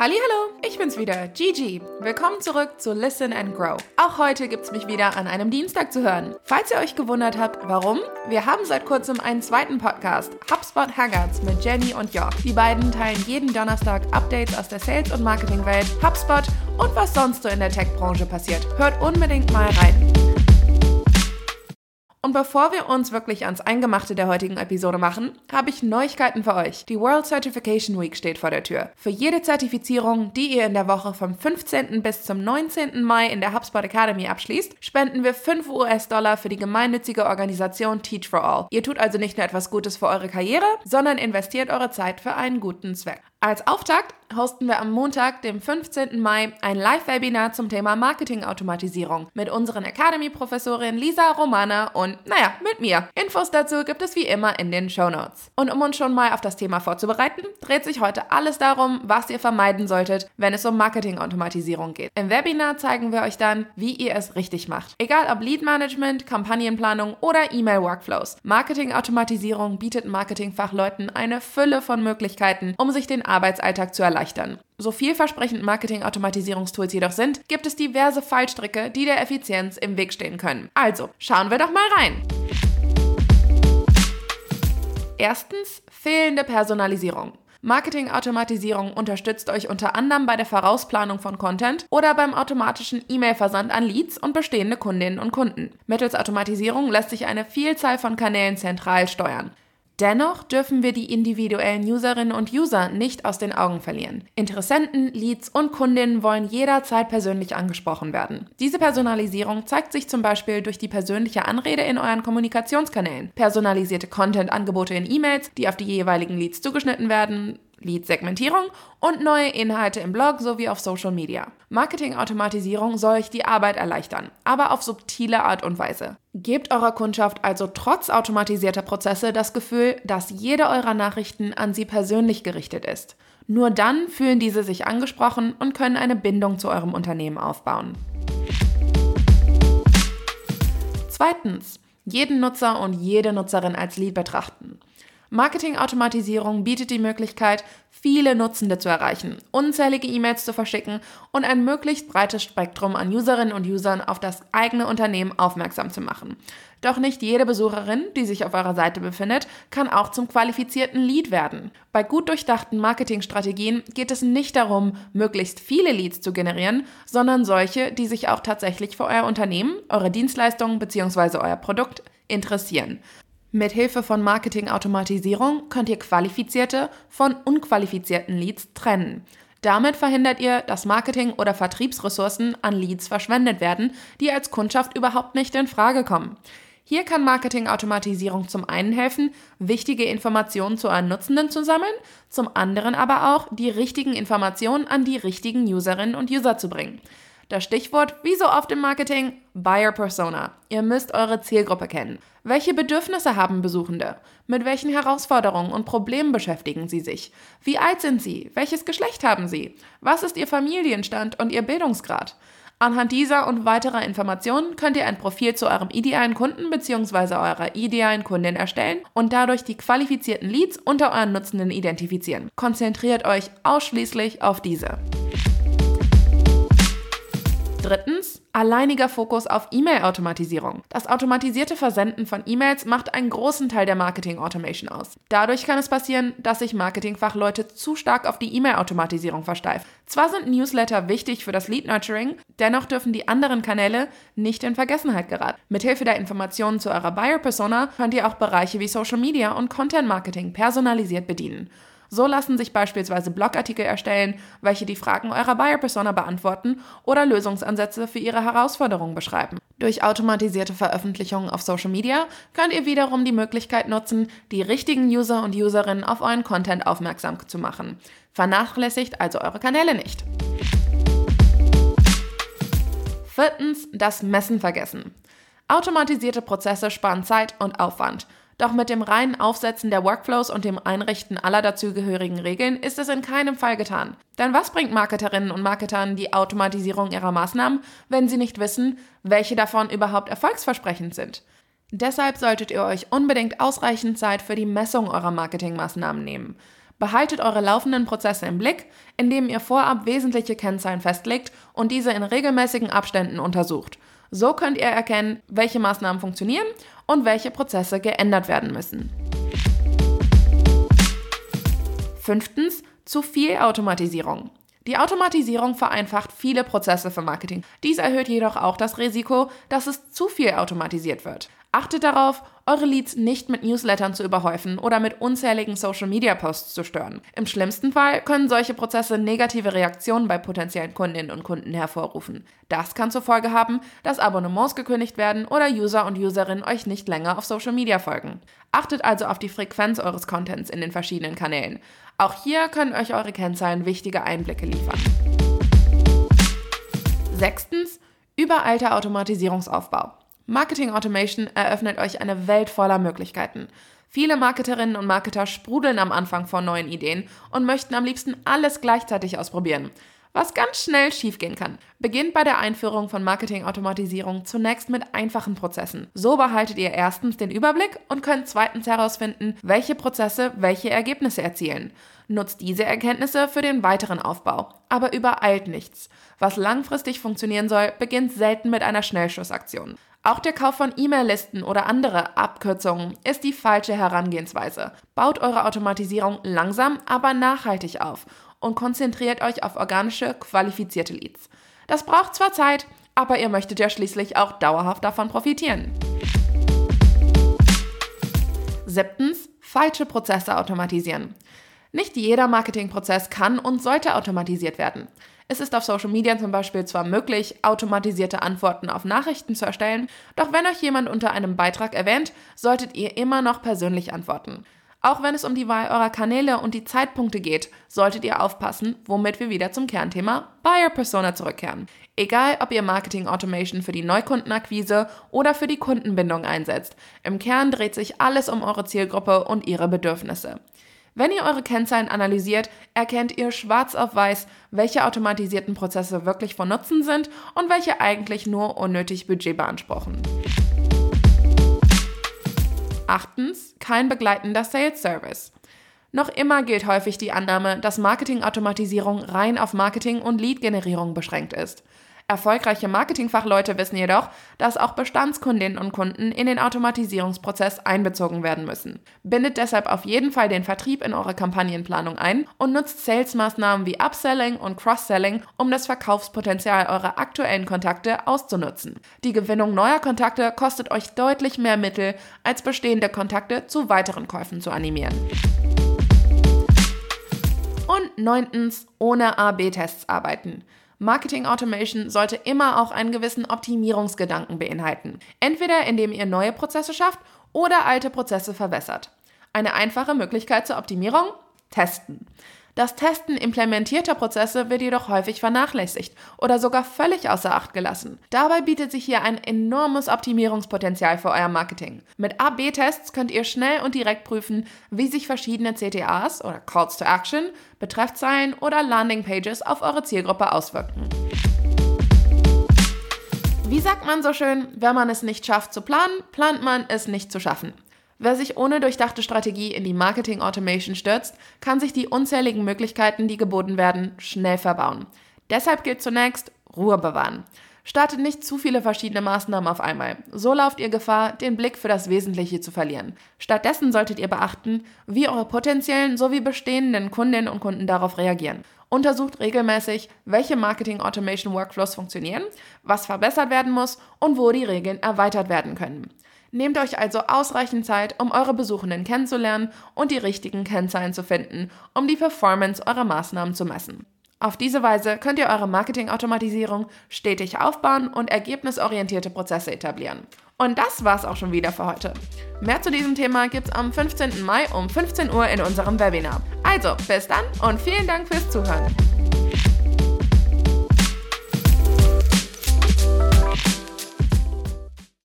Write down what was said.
Hallo, ich bin's wieder, Gigi. Willkommen zurück zu Listen and Grow. Auch heute gibt's mich wieder an einem Dienstag zu hören. Falls ihr euch gewundert habt, warum, wir haben seit kurzem einen zweiten Podcast, HubSpot Hangouts mit Jenny und Jörg. Die beiden teilen jeden Donnerstag Updates aus der Sales- und Marketingwelt, HubSpot und was sonst so in der Tech-Branche passiert. Hört unbedingt mal rein. Und bevor wir uns wirklich ans Eingemachte der heutigen Episode machen, habe ich Neuigkeiten für euch. Die World Certification Week steht vor der Tür. Für jede Zertifizierung, die ihr in der Woche vom 15. bis zum 19. Mai in der HubSpot Academy abschließt, spenden wir 5 US-Dollar für die gemeinnützige Organisation Teach for All. Ihr tut also nicht nur etwas Gutes für eure Karriere, sondern investiert eure Zeit für einen guten Zweck. Als Auftakt hosten wir am Montag, dem 15. Mai, ein Live-Webinar zum Thema Marketingautomatisierung mit unseren Academy-Professorin Lisa Romana und, naja, mit mir. Infos dazu gibt es wie immer in den Show Notes. Und um uns schon mal auf das Thema vorzubereiten, dreht sich heute alles darum, was ihr vermeiden solltet, wenn es um Marketingautomatisierung geht. Im Webinar zeigen wir euch dann, wie ihr es richtig macht. Egal ob Lead-Management, Kampagnenplanung oder E-Mail-Workflows. Marketingautomatisierung bietet Marketingfachleuten eine Fülle von Möglichkeiten, um sich den Arbeitsalltag zu erleichtern. So vielversprechend Marketing-Automatisierungstools jedoch sind, gibt es diverse Fallstricke, die der Effizienz im Weg stehen können. Also, schauen wir doch mal rein. Erstens, fehlende Personalisierung. Marketing-Automatisierung unterstützt euch unter anderem bei der Vorausplanung von Content oder beim automatischen E-Mail-Versand an Leads und bestehende Kundinnen und Kunden. Mittels Automatisierung lässt sich eine Vielzahl von Kanälen zentral steuern. Dennoch dürfen wir die individuellen Userinnen und User nicht aus den Augen verlieren. Interessenten, Leads und Kundinnen wollen jederzeit persönlich angesprochen werden. Diese Personalisierung zeigt sich zum Beispiel durch die persönliche Anrede in euren Kommunikationskanälen, personalisierte Content-Angebote in E-Mails, die auf die jeweiligen Leads zugeschnitten werden, Lead-Segmentierung und neue Inhalte im Blog sowie auf Social Media. Marketing-Automatisierung soll euch die Arbeit erleichtern, aber auf subtile Art und Weise. Gebt eurer Kundschaft also trotz automatisierter Prozesse das Gefühl, dass jede eurer Nachrichten an sie persönlich gerichtet ist. Nur dann fühlen diese sich angesprochen und können eine Bindung zu eurem Unternehmen aufbauen. Zweitens, jeden Nutzer und jede Nutzerin als Lead betrachten. Marketingautomatisierung bietet die Möglichkeit, viele Nutzende zu erreichen, unzählige E-Mails zu verschicken und ein möglichst breites Spektrum an Userinnen und Usern auf das eigene Unternehmen aufmerksam zu machen. Doch nicht jede Besucherin, die sich auf eurer Seite befindet, kann auch zum qualifizierten Lead werden. Bei gut durchdachten Marketingstrategien geht es nicht darum, möglichst viele Leads zu generieren, sondern solche, die sich auch tatsächlich für euer Unternehmen, eure Dienstleistungen bzw. euer Produkt interessieren. Mit Hilfe von Marketing-Automatisierung könnt ihr qualifizierte von unqualifizierten Leads trennen. Damit verhindert ihr, dass Marketing- oder Vertriebsressourcen an Leads verschwendet werden, die als Kundschaft überhaupt nicht in Frage kommen. Hier kann Marketing-Automatisierung zum einen helfen, wichtige Informationen zu euren Nutzenden zu sammeln, zum anderen aber auch, die richtigen Informationen an die richtigen Userinnen und User zu bringen. Das Stichwort, wie so oft im Marketing, Buyer Persona. Ihr müsst eure Zielgruppe kennen. Welche Bedürfnisse haben Besuchende? Mit welchen Herausforderungen und Problemen beschäftigen sie sich? Wie alt sind sie? Welches Geschlecht haben sie? Was ist ihr Familienstand und ihr Bildungsgrad? Anhand dieser und weiterer Informationen könnt ihr ein Profil zu eurem idealen Kunden bzw. eurer idealen Kundin erstellen und dadurch die qualifizierten Leads unter euren Nutzenden identifizieren. Konzentriert euch ausschließlich auf diese. Drittens, alleiniger Fokus auf E-Mail-Automatisierung. Das automatisierte Versenden von E-Mails macht einen großen Teil der Marketing-Automation aus. Dadurch kann es passieren, dass sich Marketingfachleute zu stark auf die E-Mail-Automatisierung versteifen. Zwar sind Newsletter wichtig für das Lead-Nurturing, dennoch dürfen die anderen Kanäle nicht in Vergessenheit geraten. Mithilfe der Informationen zu eurer Buyer-Persona könnt ihr auch Bereiche wie Social Media und Content-Marketing personalisiert bedienen. So lassen sich beispielsweise Blogartikel erstellen, welche die Fragen eurer Buyer-Persona beantworten oder Lösungsansätze für ihre Herausforderungen beschreiben. Durch automatisierte Veröffentlichungen auf Social Media könnt ihr wiederum die Möglichkeit nutzen, die richtigen User und Userinnen auf euren Content aufmerksam zu machen. Vernachlässigt also eure Kanäle nicht. Viertens, das Messen vergessen. Automatisierte Prozesse sparen Zeit und Aufwand. Doch mit dem reinen Aufsetzen der Workflows und dem Einrichten aller dazugehörigen Regeln ist es in keinem Fall getan. Denn was bringt Marketerinnen und Marketern die Automatisierung ihrer Maßnahmen, wenn sie nicht wissen, welche davon überhaupt erfolgsversprechend sind? Deshalb solltet ihr euch unbedingt ausreichend Zeit für die Messung eurer Marketingmaßnahmen nehmen. Behaltet eure laufenden Prozesse im Blick, indem ihr vorab wesentliche Kennzahlen festlegt und diese in regelmäßigen Abständen untersucht. So könnt ihr erkennen, welche Maßnahmen funktionieren und welche Prozesse geändert werden müssen. Fünftens, zu viel Automatisierung. Die Automatisierung vereinfacht viele Prozesse für Marketing. Dies erhöht jedoch auch das Risiko, dass es zu viel automatisiert wird. Achtet darauf, eure Leads nicht mit Newslettern zu überhäufen oder mit unzähligen Social-Media-Posts zu stören. Im schlimmsten Fall können solche Prozesse negative Reaktionen bei potenziellen Kundinnen und Kunden hervorrufen. Das kann zur Folge haben, dass Abonnements gekündigt werden oder User und Userinnen euch nicht länger auf Social Media folgen. Achtet also auf die Frequenz eures Contents in den verschiedenen Kanälen. Auch hier können euch eure Kennzahlen wichtige Einblicke liefern. Sechstens, überalter Automatisierungsaufbau. Marketing Automation eröffnet euch eine Welt voller Möglichkeiten. Viele Marketerinnen und Marketer sprudeln am Anfang vor neuen Ideen und möchten am liebsten alles gleichzeitig ausprobieren. Was ganz schnell schiefgehen kann. Beginnt bei der Einführung von Marketing-Automatisierung zunächst mit einfachen Prozessen. So behaltet ihr erstens den Überblick und könnt zweitens herausfinden, welche Prozesse welche Ergebnisse erzielen. Nutzt diese Erkenntnisse für den weiteren Aufbau, aber übereilt nichts. Was langfristig funktionieren soll, beginnt selten mit einer Schnellschussaktion. Auch der Kauf von E-Mail-Listen oder andere Abkürzungen ist die falsche Herangehensweise. Baut eure Automatisierung langsam, aber nachhaltig auf und konzentriert euch auf organische, qualifizierte Leads. Das braucht zwar Zeit, aber ihr möchtet ja schließlich auch dauerhaft davon profitieren. Siebtens, falsche Prozesse automatisieren. Nicht jeder Marketingprozess kann und sollte automatisiert werden. Es ist auf Social Media zum Beispiel zwar möglich, automatisierte Antworten auf Nachrichten zu erstellen, doch wenn euch jemand unter einem Beitrag erwähnt, solltet ihr immer noch persönlich antworten. Auch wenn es um die Wahl eurer Kanäle und die Zeitpunkte geht, solltet ihr aufpassen, womit wir wieder zum Kernthema Buyer Persona zurückkehren. Egal, ob ihr Marketing Automation für die Neukundenakquise oder für die Kundenbindung einsetzt, im Kern dreht sich alles um eure Zielgruppe und ihre Bedürfnisse. Wenn ihr eure Kennzahlen analysiert, erkennt ihr schwarz auf weiß, welche automatisierten Prozesse wirklich von Nutzen sind und welche eigentlich nur unnötig Budget beanspruchen. Achtens, kein begleitender Sales Service. Noch immer gilt häufig die Annahme, dass Marketingautomatisierung rein auf Marketing und Lead-Generierung beschränkt ist. Erfolgreiche Marketingfachleute wissen jedoch, dass auch Bestandskundinnen und Kunden in den Automatisierungsprozess einbezogen werden müssen. Bindet deshalb auf jeden Fall den Vertrieb in eure Kampagnenplanung ein und nutzt Sales-Maßnahmen wie Upselling und Cross-Selling, um das Verkaufspotenzial eurer aktuellen Kontakte auszunutzen. Die Gewinnung neuer Kontakte kostet euch deutlich mehr Mittel, als bestehende Kontakte zu weiteren Käufen zu animieren. Und neuntens, ohne A-B-Tests arbeiten. Marketing Automation sollte immer auch einen gewissen Optimierungsgedanken beinhalten. Entweder indem ihr neue Prozesse schafft oder alte Prozesse verbessert. Eine einfache Möglichkeit zur Optimierung? Testen. Das Testen implementierter Prozesse wird jedoch häufig vernachlässigt oder sogar völlig außer Acht gelassen. Dabei bietet sich hier ein enormes Optimierungspotenzial für euer Marketing. Mit A-B-Tests könnt ihr schnell und direkt prüfen, wie sich verschiedene CTAs oder Calls to Action, Betreffzeilen oder Landingpages auf eure Zielgruppe auswirken. Wie sagt man so schön, wenn man es nicht schafft zu planen, plant man es nicht zu schaffen. Wer sich ohne durchdachte Strategie in die Marketing Automation stürzt, kann sich die unzähligen Möglichkeiten, die geboten werden, schnell verbauen. Deshalb gilt zunächst Ruhe bewahren. Startet nicht zu viele verschiedene Maßnahmen auf einmal. So lauft ihr Gefahr, den Blick für das Wesentliche zu verlieren. Stattdessen solltet ihr beachten, wie eure potenziellen sowie bestehenden Kundinnen und Kunden darauf reagieren. Untersucht regelmäßig, welche Marketing Automation Workflows funktionieren, was verbessert werden muss und wo die Regeln erweitert werden können. Nehmt euch also ausreichend Zeit, um eure Besuchenden kennenzulernen und die richtigen Kennzahlen zu finden, um die Performance eurer Maßnahmen zu messen. Auf diese Weise könnt ihr eure Marketing-Automatisierung stetig aufbauen und ergebnisorientierte Prozesse etablieren. Und das war's auch schon wieder für heute. Mehr zu diesem Thema gibt's am 15. Mai um 15 Uhr in unserem Webinar. Also, bis dann und vielen Dank fürs Zuhören.